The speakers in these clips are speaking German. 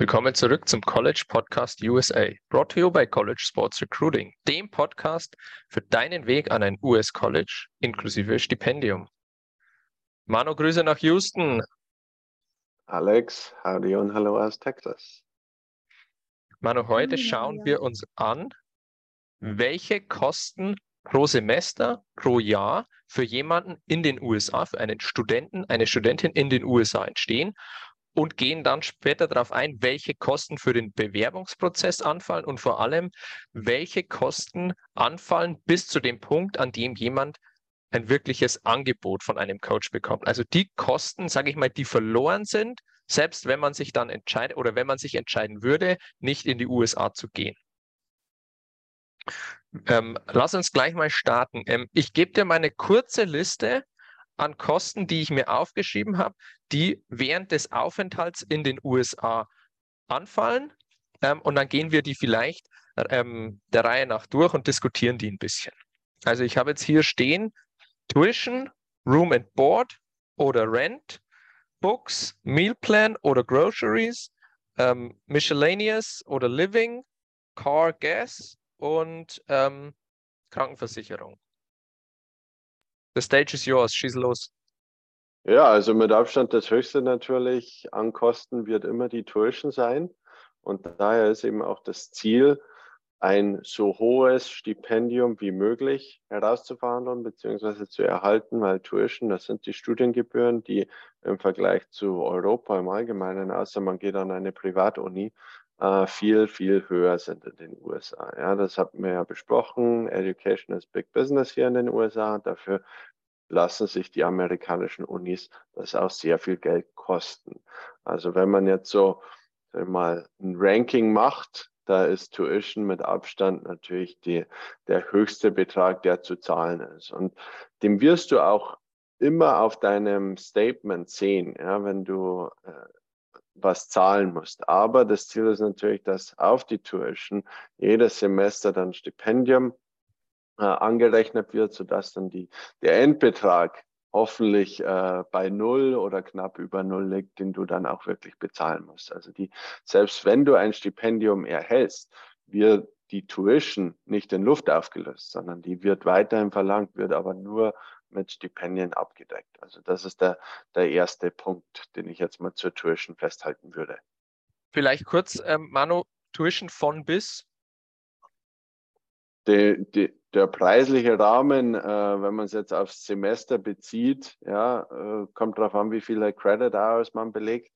Willkommen zurück zum College Podcast USA, brought to you by College Sports Recruiting, dem Podcast für deinen Weg an ein US College inklusive Stipendium. Manu, Grüße nach Houston. Alex, howdy und hallo aus Texas. Manu, heute schauen wir uns an, welche Kosten pro Semester, pro Jahr für jemanden in den USA, für einen Studenten, eine Studentin in den USA entstehen und gehen dann später darauf ein, welche Kosten für den Bewerbungsprozess anfallen und vor allem, welche Kosten anfallen bis zu dem Punkt, an dem jemand ein wirkliches Angebot von einem Coach bekommt. Also die Kosten, sage ich mal, die verloren sind, selbst wenn man sich dann entscheidet oder wenn man sich entscheiden würde, nicht in die USA zu gehen. Ähm, lass uns gleich mal starten. Ähm, ich gebe dir meine kurze Liste an Kosten, die ich mir aufgeschrieben habe, die während des Aufenthalts in den USA anfallen. Ähm, und dann gehen wir die vielleicht ähm, der Reihe nach durch und diskutieren die ein bisschen. Also ich habe jetzt hier stehen Tuition, Room and Board oder Rent, Books, Meal Plan oder Groceries, ähm, Miscellaneous oder Living, Car, Gas und ähm, Krankenversicherung. The stage is yours. Schieß los. Ja, also mit Abstand das höchste natürlich an Kosten wird immer die Tuition sein. Und daher ist eben auch das Ziel, ein so hohes Stipendium wie möglich herauszuverhandeln bzw. zu erhalten, weil Tuition, das sind die Studiengebühren, die im Vergleich zu Europa im Allgemeinen, außer man geht an eine Privatuni, äh, viel, viel höher sind in den USA. Ja, das hatten wir ja besprochen. Education is Big Business hier in den USA. Dafür lassen sich die amerikanischen Unis das auch sehr viel Geld kosten. Also wenn man jetzt so mal ein Ranking macht, da ist Tuition mit Abstand natürlich die, der höchste Betrag, der zu zahlen ist. Und dem wirst du auch immer auf deinem Statement sehen, ja, wenn du äh, was zahlen musst. Aber das Ziel ist natürlich, dass auf die Tuition jedes Semester dann Stipendium äh, angerechnet wird, sodass dann die, der Endbetrag hoffentlich äh, bei null oder knapp über null liegt, den du dann auch wirklich bezahlen musst. Also die, selbst wenn du ein Stipendium erhältst, wird die Tuition nicht in Luft aufgelöst, sondern die wird weiterhin verlangt, wird aber nur mit Stipendien abgedeckt. Also das ist der, der erste Punkt, den ich jetzt mal zur Tuition festhalten würde. Vielleicht kurz, ähm, Manu, Tuition von bis? Die, die, der preisliche Rahmen, äh, wenn man es jetzt aufs Semester bezieht, ja, äh, kommt darauf an, wie viele Credit Hours man belegt.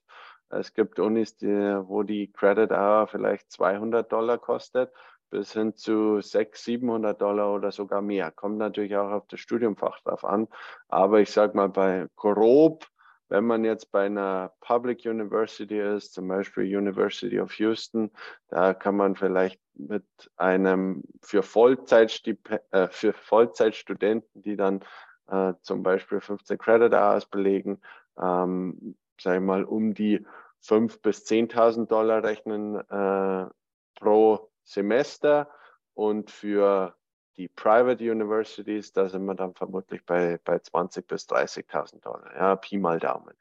Es gibt Unis, die, wo die Credit Hour vielleicht 200 Dollar kostet bis hin zu 600, 700 Dollar oder sogar mehr. Kommt natürlich auch auf das Studiumfach drauf an. Aber ich sage mal, bei grob, wenn man jetzt bei einer Public University ist, zum Beispiel University of Houston, da kann man vielleicht mit einem für, äh, für Vollzeitstudenten, die dann äh, zum Beispiel 15 Credit Hours belegen, ähm, sage ich mal, um die 5.000 bis 10.000 Dollar rechnen äh, pro Semester und für die Private Universities, da sind wir dann vermutlich bei, bei 20.000 bis 30.000 Dollar. Ja, Pi mal Daumen.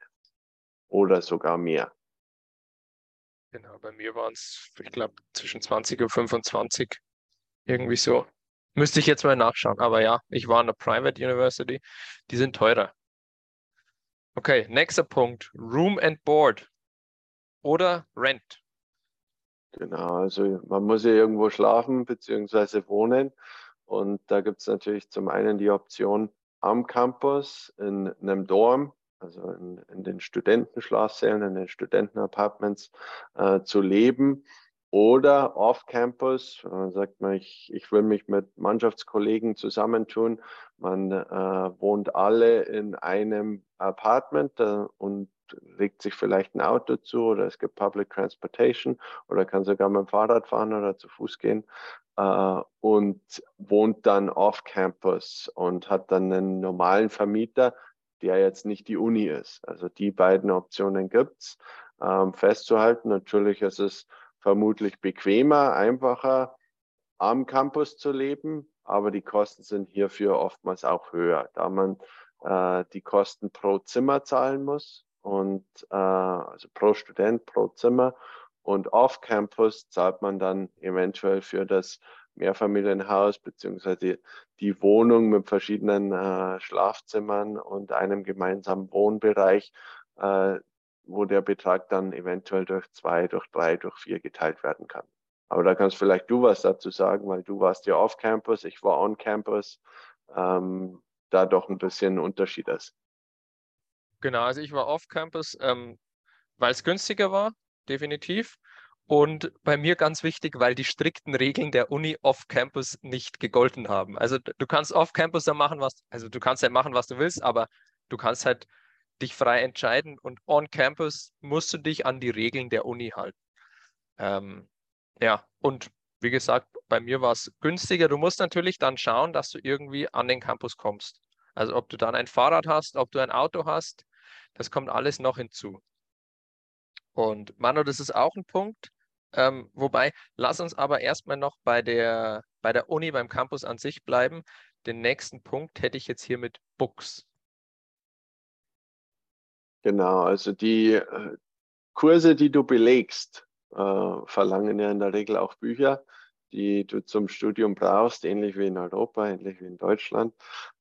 Oder sogar mehr. Genau, bei mir waren es, ich glaube, zwischen 20 und 25. Irgendwie so. Müsste ich jetzt mal nachschauen. Aber ja, ich war an der Private University. Die sind teurer. Okay, nächster Punkt. Room and Board oder Rent. Genau, also man muss ja irgendwo schlafen bzw. wohnen. Und da gibt es natürlich zum einen die Option am Campus in einem Dorm, also in, in den Studentenschlafsälen, in den Studentenapartments äh, zu leben. Oder off-campus, äh, sagt man, ich, ich will mich mit Mannschaftskollegen zusammentun. Man äh, wohnt alle in einem Apartment äh, und legt sich vielleicht ein Auto zu oder es gibt Public Transportation oder kann sogar mit dem Fahrrad fahren oder zu Fuß gehen äh, und wohnt dann off-campus und hat dann einen normalen Vermieter, der jetzt nicht die Uni ist. Also die beiden Optionen gibt's ähm, festzuhalten. Natürlich ist es vermutlich bequemer, einfacher am Campus zu leben, aber die Kosten sind hierfür oftmals auch höher, da man äh, die Kosten pro Zimmer zahlen muss und äh, also pro Student, pro Zimmer und off-Campus zahlt man dann eventuell für das Mehrfamilienhaus beziehungsweise die Wohnung mit verschiedenen äh, Schlafzimmern und einem gemeinsamen Wohnbereich, äh, wo der Betrag dann eventuell durch zwei, durch drei, durch vier geteilt werden kann. Aber da kannst vielleicht du was dazu sagen, weil du warst ja off Campus, ich war on Campus, ähm, da doch ein bisschen Unterschied ist. Genau, also ich war off Campus, ähm, weil es günstiger war, definitiv. Und bei mir ganz wichtig, weil die strikten Regeln der Uni off-Campus nicht gegolten haben. Also du kannst off-Campus ja machen, was, also du kannst ja machen, was du willst, aber du kannst halt dich frei entscheiden und on-Campus musst du dich an die Regeln der Uni halten. Ähm, ja, und wie gesagt, bei mir war es günstiger. Du musst natürlich dann schauen, dass du irgendwie an den Campus kommst. Also ob du dann ein Fahrrad hast, ob du ein Auto hast, das kommt alles noch hinzu. Und Manu, das ist auch ein Punkt. Ähm, wobei, lass uns aber erstmal noch bei der, bei der Uni, beim Campus an sich bleiben. Den nächsten Punkt hätte ich jetzt hier mit Books. Genau, also die äh, Kurse, die du belegst, äh, verlangen ja in der Regel auch Bücher, die du zum Studium brauchst, ähnlich wie in Europa, ähnlich wie in Deutschland.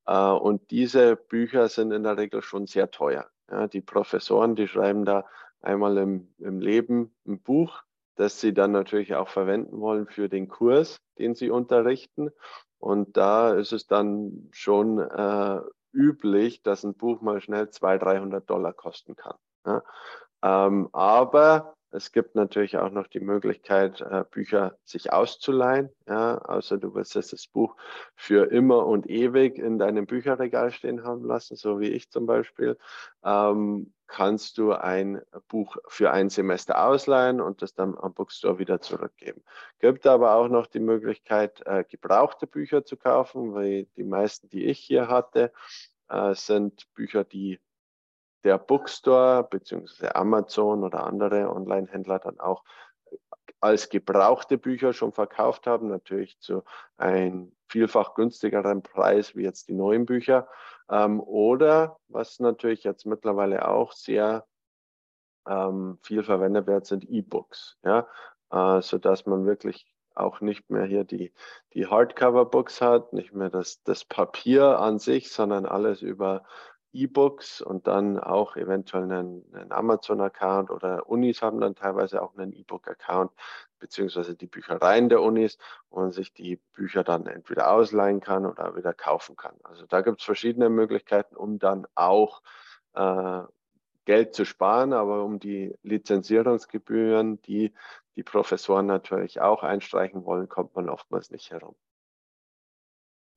Äh, und diese Bücher sind in der Regel schon sehr teuer. Die Professoren, die schreiben da einmal im, im Leben ein Buch, das sie dann natürlich auch verwenden wollen für den Kurs, den sie unterrichten. Und da ist es dann schon äh, üblich, dass ein Buch mal schnell 200, 300 Dollar kosten kann. Ja? Ähm, aber es gibt natürlich auch noch die Möglichkeit, äh, Bücher sich auszuleihen. Ja, außer du willst jetzt das Buch für immer und ewig in deinem Bücherregal stehen haben lassen, so wie ich zum Beispiel. Ähm, kannst du ein Buch für ein Semester ausleihen und das dann am Bookstore wieder zurückgeben. Gibt aber auch noch die Möglichkeit, äh, gebrauchte Bücher zu kaufen, weil die meisten, die ich hier hatte, äh, sind Bücher, die der Bookstore bzw. Amazon oder andere Online-Händler dann auch als gebrauchte Bücher schon verkauft haben, natürlich zu einem vielfach günstigeren Preis wie jetzt die neuen Bücher. Ähm, oder was natürlich jetzt mittlerweile auch sehr ähm, viel verwendet wird, sind E-Books, ja, äh, sodass man wirklich auch nicht mehr hier die, die Hardcover-Books hat, nicht mehr das, das Papier an sich, sondern alles über E-Books und dann auch eventuell einen, einen Amazon-Account oder Unis haben dann teilweise auch einen E-Book-Account, beziehungsweise die Büchereien der Unis, wo man sich die Bücher dann entweder ausleihen kann oder wieder kaufen kann. Also da gibt es verschiedene Möglichkeiten, um dann auch äh, Geld zu sparen, aber um die Lizenzierungsgebühren, die die Professoren natürlich auch einstreichen wollen, kommt man oftmals nicht herum.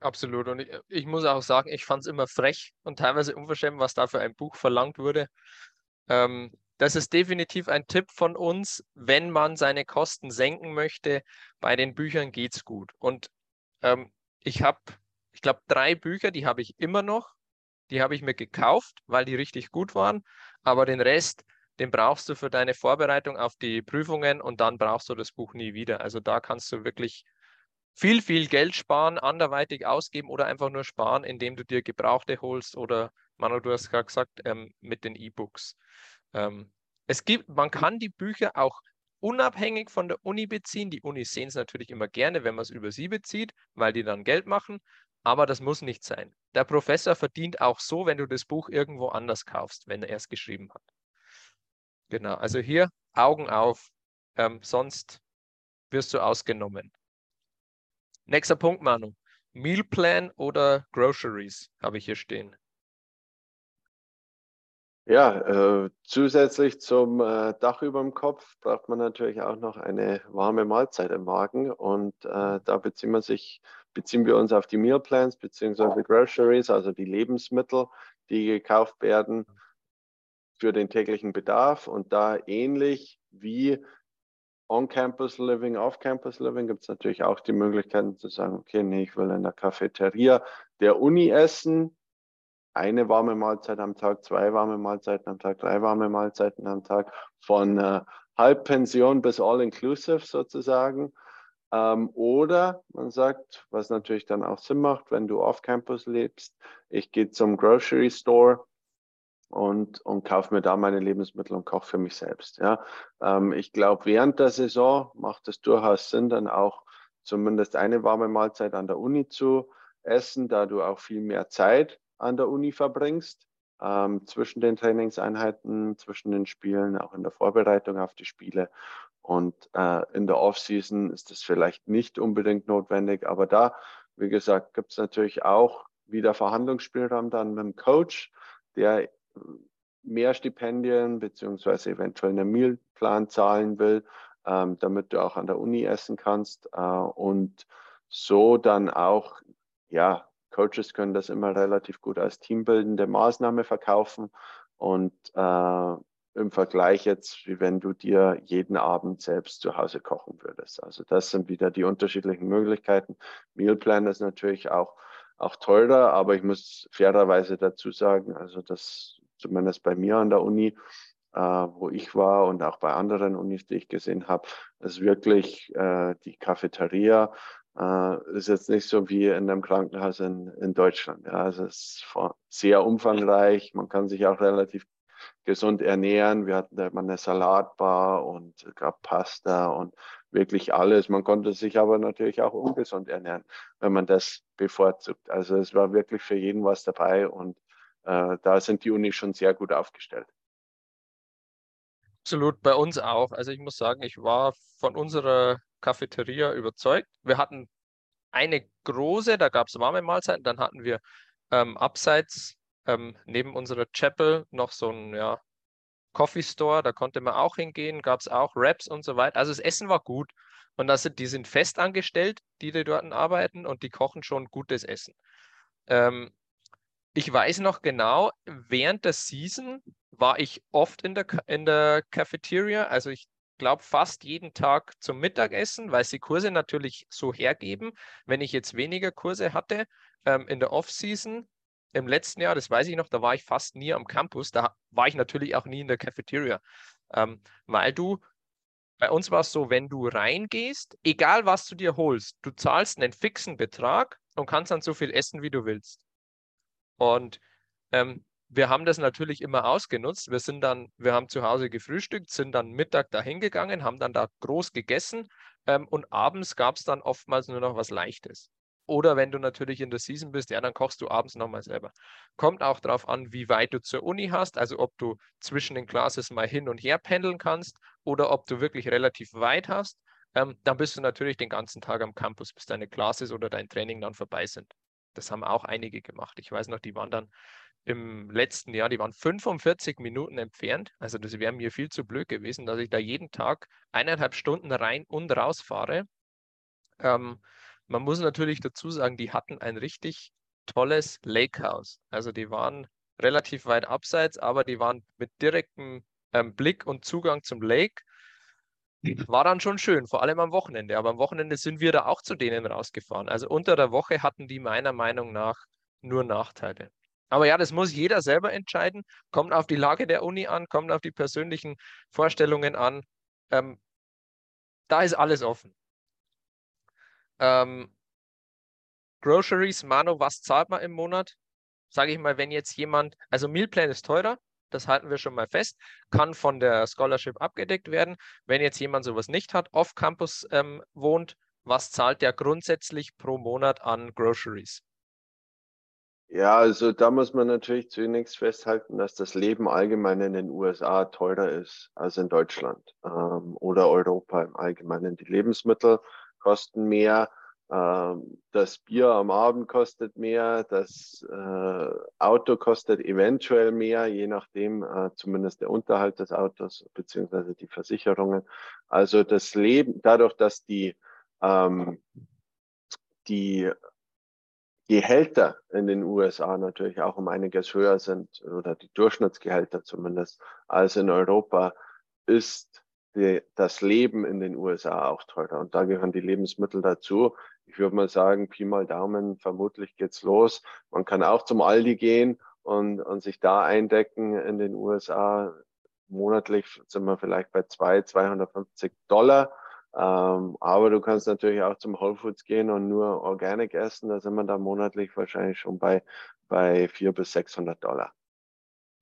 Absolut. Und ich, ich muss auch sagen, ich fand es immer frech und teilweise unverschämt, was da für ein Buch verlangt wurde. Ähm, das ist definitiv ein Tipp von uns, wenn man seine Kosten senken möchte. Bei den Büchern geht es gut. Und ähm, ich habe, ich glaube, drei Bücher, die habe ich immer noch. Die habe ich mir gekauft, weil die richtig gut waren. Aber den Rest, den brauchst du für deine Vorbereitung auf die Prüfungen und dann brauchst du das Buch nie wieder. Also da kannst du wirklich viel, viel Geld sparen, anderweitig ausgeben oder einfach nur sparen, indem du dir Gebrauchte holst oder, Manu, du hast gerade gesagt, ähm, mit den E-Books. Ähm, es gibt, man kann die Bücher auch unabhängig von der Uni beziehen. Die Unis sehen es natürlich immer gerne, wenn man es über sie bezieht, weil die dann Geld machen. Aber das muss nicht sein. Der Professor verdient auch so, wenn du das Buch irgendwo anders kaufst, wenn er es geschrieben hat. Genau, also hier Augen auf, ähm, sonst wirst du ausgenommen. Nächster Punkt, Manu. Mealplan oder Groceries habe ich hier stehen. Ja, äh, zusätzlich zum äh, Dach über dem Kopf braucht man natürlich auch noch eine warme Mahlzeit im Magen und äh, da beziehen wir sich, beziehen wir uns auf die Mealplans bzw. Groceries, also die Lebensmittel, die gekauft werden für den täglichen Bedarf und da ähnlich wie On-Campus Living, Off-Campus Living gibt es natürlich auch die Möglichkeiten zu sagen, okay, nee, ich will in der Cafeteria der Uni essen, eine warme Mahlzeit am Tag, zwei warme Mahlzeiten am Tag, drei warme Mahlzeiten am Tag, von äh, Halbpension bis All-Inclusive sozusagen. Ähm, oder man sagt, was natürlich dann auch Sinn macht, wenn du off-Campus lebst, ich gehe zum Grocery Store und, und kaufe mir da meine Lebensmittel und koche für mich selbst. Ja. Ähm, ich glaube, während der Saison macht es durchaus Sinn, dann auch zumindest eine warme Mahlzeit an der Uni zu essen, da du auch viel mehr Zeit an der Uni verbringst, ähm, zwischen den Trainingseinheiten, zwischen den Spielen, auch in der Vorbereitung auf die Spiele. Und äh, in der Offseason ist das vielleicht nicht unbedingt notwendig, aber da, wie gesagt, gibt es natürlich auch wieder Verhandlungsspielraum dann mit dem Coach, der mehr Stipendien beziehungsweise eventuell einen Mealplan zahlen will, ähm, damit du auch an der Uni essen kannst äh, und so dann auch, ja, Coaches können das immer relativ gut als teambildende Maßnahme verkaufen und äh, im Vergleich jetzt, wie wenn du dir jeden Abend selbst zu Hause kochen würdest. Also das sind wieder die unterschiedlichen Möglichkeiten. Mealplan ist natürlich auch, auch teurer, aber ich muss fairerweise dazu sagen, also das zumindest bei mir an der Uni, äh, wo ich war und auch bei anderen Unis, die ich gesehen habe, ist wirklich äh, die Cafeteria äh, ist jetzt nicht so wie in einem Krankenhaus in, in Deutschland. Ja, also es ist sehr umfangreich. Man kann sich auch relativ gesund ernähren. Wir hatten da immer eine Salatbar und es gab Pasta und wirklich alles. Man konnte sich aber natürlich auch ungesund ernähren, wenn man das bevorzugt. Also es war wirklich für jeden was dabei und äh, da sind die Unis schon sehr gut aufgestellt. Absolut, bei uns auch. Also ich muss sagen, ich war von unserer Cafeteria überzeugt. Wir hatten eine große, da gab es warme Mahlzeiten, dann hatten wir ähm, abseits ähm, neben unserer Chapel noch so ein ja, Coffee Store, da konnte man auch hingehen, gab es auch Wraps und so weiter. Also das Essen war gut. Und das sind, die sind fest angestellt, die, die dort arbeiten und die kochen schon gutes Essen. Ähm, ich weiß noch genau, während der Season war ich oft in der, in der Cafeteria. Also ich glaube fast jeden Tag zum Mittagessen, weil sie Kurse natürlich so hergeben. Wenn ich jetzt weniger Kurse hatte ähm, in der Off-Season, im letzten Jahr, das weiß ich noch, da war ich fast nie am Campus. Da war ich natürlich auch nie in der Cafeteria, ähm, weil du, bei uns war es so, wenn du reingehst, egal was du dir holst, du zahlst einen fixen Betrag und kannst dann so viel essen, wie du willst. Und ähm, wir haben das natürlich immer ausgenutzt. Wir sind dann, wir haben zu Hause gefrühstückt, sind dann Mittag dahin gegangen, haben dann da groß gegessen ähm, und abends gab es dann oftmals nur noch was Leichtes. Oder wenn du natürlich in der Season bist, ja, dann kochst du abends nochmal selber. Kommt auch darauf an, wie weit du zur Uni hast, also ob du zwischen den Classes mal hin und her pendeln kannst oder ob du wirklich relativ weit hast. Ähm, dann bist du natürlich den ganzen Tag am Campus, bis deine Classes oder dein Training dann vorbei sind. Das haben auch einige gemacht. Ich weiß noch, die waren dann im letzten Jahr, die waren 45 Minuten entfernt. Also das wäre mir viel zu blöd gewesen, dass ich da jeden Tag eineinhalb Stunden rein und raus fahre. Ähm, man muss natürlich dazu sagen, die hatten ein richtig tolles Lakehouse. Also die waren relativ weit abseits, aber die waren mit direktem ähm, Blick und Zugang zum Lake. War dann schon schön, vor allem am Wochenende. Aber am Wochenende sind wir da auch zu denen rausgefahren. Also unter der Woche hatten die meiner Meinung nach nur Nachteile. Aber ja, das muss jeder selber entscheiden. Kommt auf die Lage der Uni an, kommt auf die persönlichen Vorstellungen an. Ähm, da ist alles offen. Ähm, Groceries, Mano, was zahlt man im Monat? Sage ich mal, wenn jetzt jemand, also Mealplan ist teurer, das halten wir schon mal fest, kann von der Scholarship abgedeckt werden. Wenn jetzt jemand sowas nicht hat, off-Campus ähm, wohnt, was zahlt der grundsätzlich pro Monat an Groceries? Ja, also da muss man natürlich zunächst festhalten, dass das Leben allgemein in den USA teurer ist als in Deutschland ähm, oder Europa im Allgemeinen. Die Lebensmittel kosten mehr, das Bier am Abend kostet mehr, das äh, Auto kostet eventuell mehr, je nachdem, äh, zumindest der Unterhalt des Autos beziehungsweise die Versicherungen. Also das Leben, dadurch, dass die, ähm, die Gehälter in den USA natürlich auch um einiges höher sind oder die Durchschnittsgehälter zumindest als in Europa, ist die, das Leben in den USA auch teurer. Und da gehören die Lebensmittel dazu. Ich würde mal sagen, Pi mal Daumen, vermutlich geht's los. Man kann auch zum Aldi gehen und, und sich da eindecken in den USA. Monatlich sind wir vielleicht bei 2, 250 Dollar ähm, aber du kannst natürlich auch zum Whole Foods gehen und nur Organic essen. Da sind wir da monatlich wahrscheinlich schon bei, bei 400 bis 600 Dollar.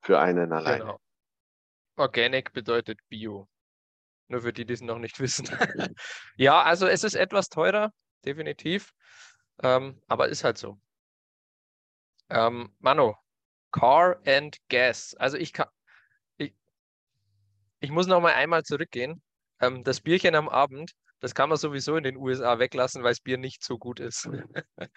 für einen alleine. Genau. Organic bedeutet Bio. Nur für die, die es noch nicht wissen. ja, also es ist etwas teurer, definitiv. Ähm, aber ist halt so. Ähm, Mano, Car and Gas. Also ich kann, ich, ich muss noch mal einmal zurückgehen. Ähm, das Bierchen am Abend, das kann man sowieso in den USA weglassen, weil das Bier nicht so gut ist.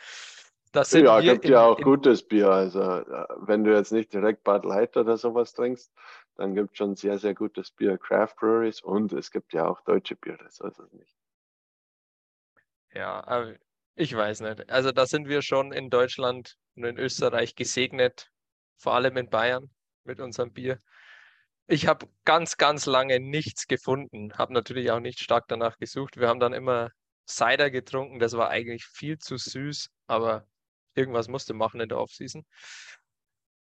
das sind ja, gibt in, ja auch in, gutes Bier. Also äh, wenn du jetzt nicht direkt Bud Light oder sowas trinkst, dann gibt es schon sehr, sehr gutes Bier, Craft Breweries und es gibt ja auch deutsche Biere, so ist es nicht. Ja, ich weiß nicht. Also da sind wir schon in Deutschland und in Österreich gesegnet, vor allem in Bayern mit unserem Bier. Ich habe ganz, ganz lange nichts gefunden, habe natürlich auch nicht stark danach gesucht. Wir haben dann immer Cider getrunken, das war eigentlich viel zu süß, aber irgendwas musste machen in der Offseason.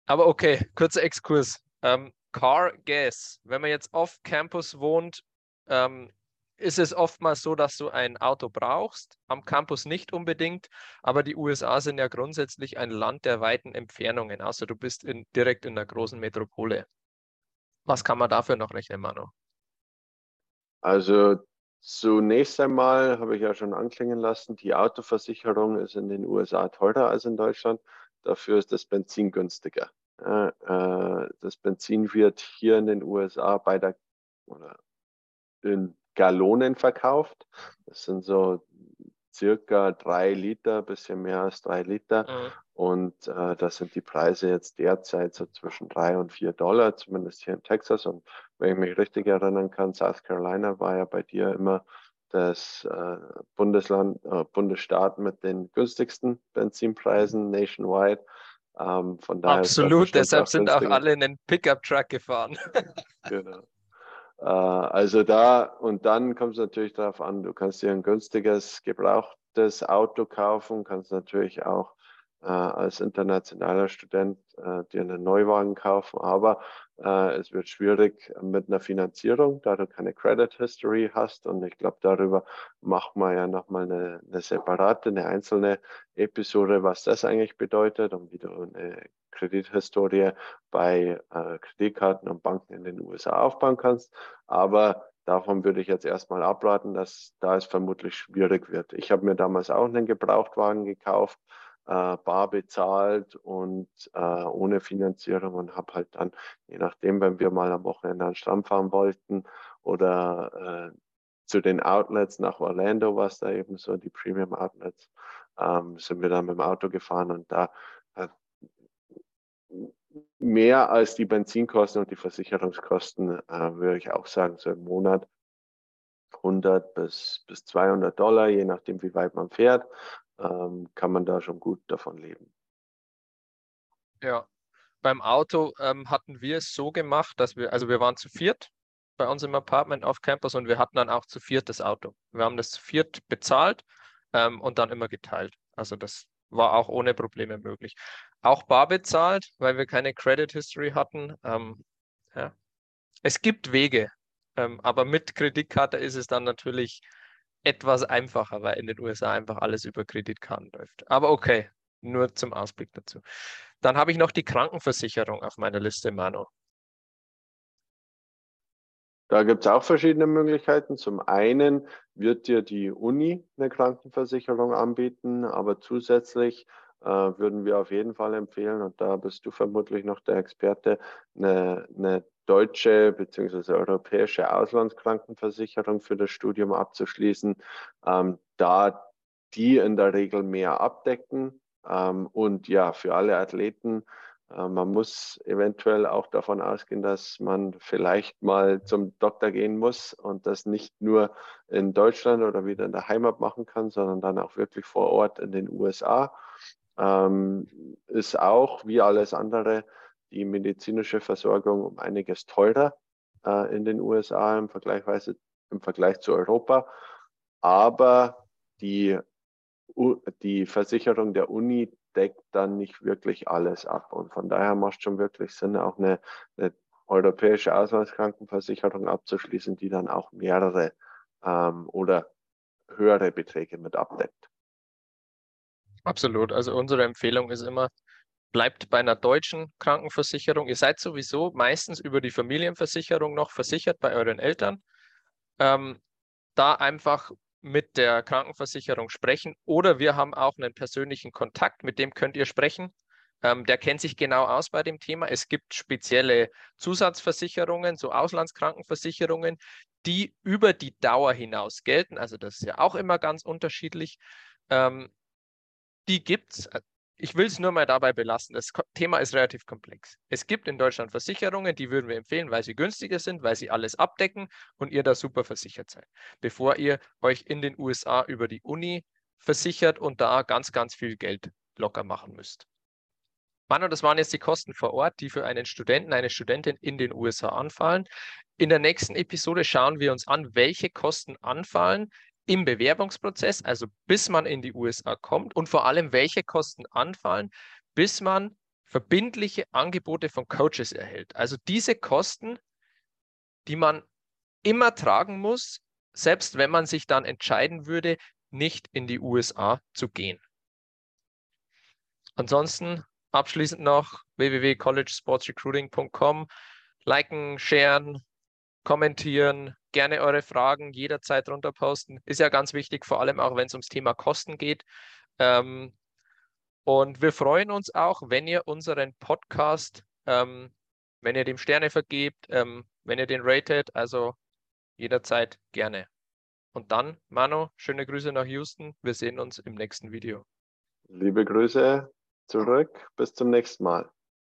Aber okay, kurzer Exkurs. Ähm, Car Gas. Wenn man jetzt off Campus wohnt, ähm, ist es oftmals so, dass du ein Auto brauchst, am Campus nicht unbedingt, aber die USA sind ja grundsätzlich ein Land der weiten Entfernungen, außer du bist in, direkt in einer großen Metropole. Was kann man dafür noch rechnen, Manu? Also zunächst einmal habe ich ja schon anklingen lassen, die Autoversicherung ist in den USA teurer als in Deutschland. Dafür ist das Benzin günstiger. Äh, das Benzin wird hier in den USA bei der oder in Gallonen verkauft. Das sind so circa drei Liter, bisschen mehr als drei Liter. Mhm. Und äh, das sind die Preise jetzt derzeit so zwischen drei und vier Dollar, zumindest hier in Texas. Und wenn ich mich richtig erinnern kann, South Carolina war ja bei dir immer das äh, Bundesland, äh, Bundesstaat mit den günstigsten Benzinpreisen nationwide. Ähm, von daher Absolut, deshalb sind auch alle in den Pickup-Truck gefahren. genau. Äh, also da, und dann kommt es natürlich darauf an, du kannst dir ein günstiges, gebrauchtes Auto kaufen, kannst natürlich auch äh, als internationaler Student äh, dir einen Neuwagen kaufen, aber es wird schwierig mit einer Finanzierung, da du keine Credit History hast und ich glaube, darüber macht man ja nochmal eine, eine separate, eine einzelne Episode, was das eigentlich bedeutet und wie du eine Kredithistorie bei äh, Kreditkarten und Banken in den USA aufbauen kannst, aber davon würde ich jetzt erstmal abraten, dass da es vermutlich schwierig wird. Ich habe mir damals auch einen Gebrauchtwagen gekauft, äh, bar bezahlt und äh, ohne Finanzierung und habe halt dann, je nachdem, wenn wir mal am Wochenende an den Strand fahren wollten oder äh, zu den Outlets nach Orlando, was da eben so die Premium Outlets, ähm, sind wir dann mit dem Auto gefahren und da hat mehr als die Benzinkosten und die Versicherungskosten, äh, würde ich auch sagen, so im Monat 100 bis, bis 200 Dollar, je nachdem, wie weit man fährt ähm, kann man da schon gut davon leben. Ja, beim Auto ähm, hatten wir es so gemacht, dass wir, also wir waren zu viert bei uns im Apartment auf Campus und wir hatten dann auch zu viert das Auto. Wir haben das zu viert bezahlt ähm, und dann immer geteilt. Also das war auch ohne Probleme möglich. Auch bar bezahlt, weil wir keine Credit History hatten. Ähm, ja. Es gibt Wege, ähm, aber mit Kreditkarte ist es dann natürlich etwas einfacher, weil in den USA einfach alles über Kreditkarten läuft. Aber okay, nur zum Ausblick dazu. Dann habe ich noch die Krankenversicherung auf meiner Liste, Manu. Da gibt es auch verschiedene Möglichkeiten. Zum einen wird dir die Uni eine Krankenversicherung anbieten, aber zusätzlich würden wir auf jeden Fall empfehlen, und da bist du vermutlich noch der Experte, eine, eine deutsche bzw. europäische Auslandskrankenversicherung für das Studium abzuschließen, ähm, da die in der Regel mehr abdecken. Ähm, und ja, für alle Athleten, äh, man muss eventuell auch davon ausgehen, dass man vielleicht mal zum Doktor gehen muss und das nicht nur in Deutschland oder wieder in der Heimat machen kann, sondern dann auch wirklich vor Ort in den USA. Ähm, ist auch wie alles andere die medizinische Versorgung um einiges teurer äh, in den USA im, Vergleichweise, im Vergleich zu Europa. Aber die, die Versicherung der Uni deckt dann nicht wirklich alles ab. Und von daher macht schon wirklich Sinn, auch eine, eine europäische Auslandskrankenversicherung abzuschließen, die dann auch mehrere ähm, oder höhere Beträge mit abdeckt. Absolut. Also unsere Empfehlung ist immer, bleibt bei einer deutschen Krankenversicherung. Ihr seid sowieso meistens über die Familienversicherung noch versichert bei euren Eltern. Ähm, da einfach mit der Krankenversicherung sprechen oder wir haben auch einen persönlichen Kontakt, mit dem könnt ihr sprechen. Ähm, der kennt sich genau aus bei dem Thema. Es gibt spezielle Zusatzversicherungen, so Auslandskrankenversicherungen, die über die Dauer hinaus gelten. Also das ist ja auch immer ganz unterschiedlich. Ähm, die gibt es. Ich will es nur mal dabei belassen. Das Thema ist relativ komplex. Es gibt in Deutschland Versicherungen, die würden wir empfehlen, weil sie günstiger sind, weil sie alles abdecken und ihr da super versichert seid. Bevor ihr euch in den USA über die Uni versichert und da ganz, ganz viel Geld locker machen müsst. Manu, das waren jetzt die Kosten vor Ort, die für einen Studenten, eine Studentin in den USA anfallen. In der nächsten Episode schauen wir uns an, welche Kosten anfallen im Bewerbungsprozess, also bis man in die USA kommt und vor allem, welche Kosten anfallen, bis man verbindliche Angebote von Coaches erhält. Also diese Kosten, die man immer tragen muss, selbst wenn man sich dann entscheiden würde, nicht in die USA zu gehen. Ansonsten Abschließend noch www.collegesportsrecruiting.com. Liken, sharen, kommentieren, gerne eure Fragen jederzeit drunter posten. Ist ja ganz wichtig, vor allem auch wenn es ums Thema Kosten geht. Ähm, und wir freuen uns auch, wenn ihr unseren Podcast, ähm, wenn ihr dem Sterne vergebt, ähm, wenn ihr den ratet, also jederzeit gerne. Und dann, Manu, schöne Grüße nach Houston. Wir sehen uns im nächsten Video. Liebe Grüße zurück. Bis zum nächsten Mal.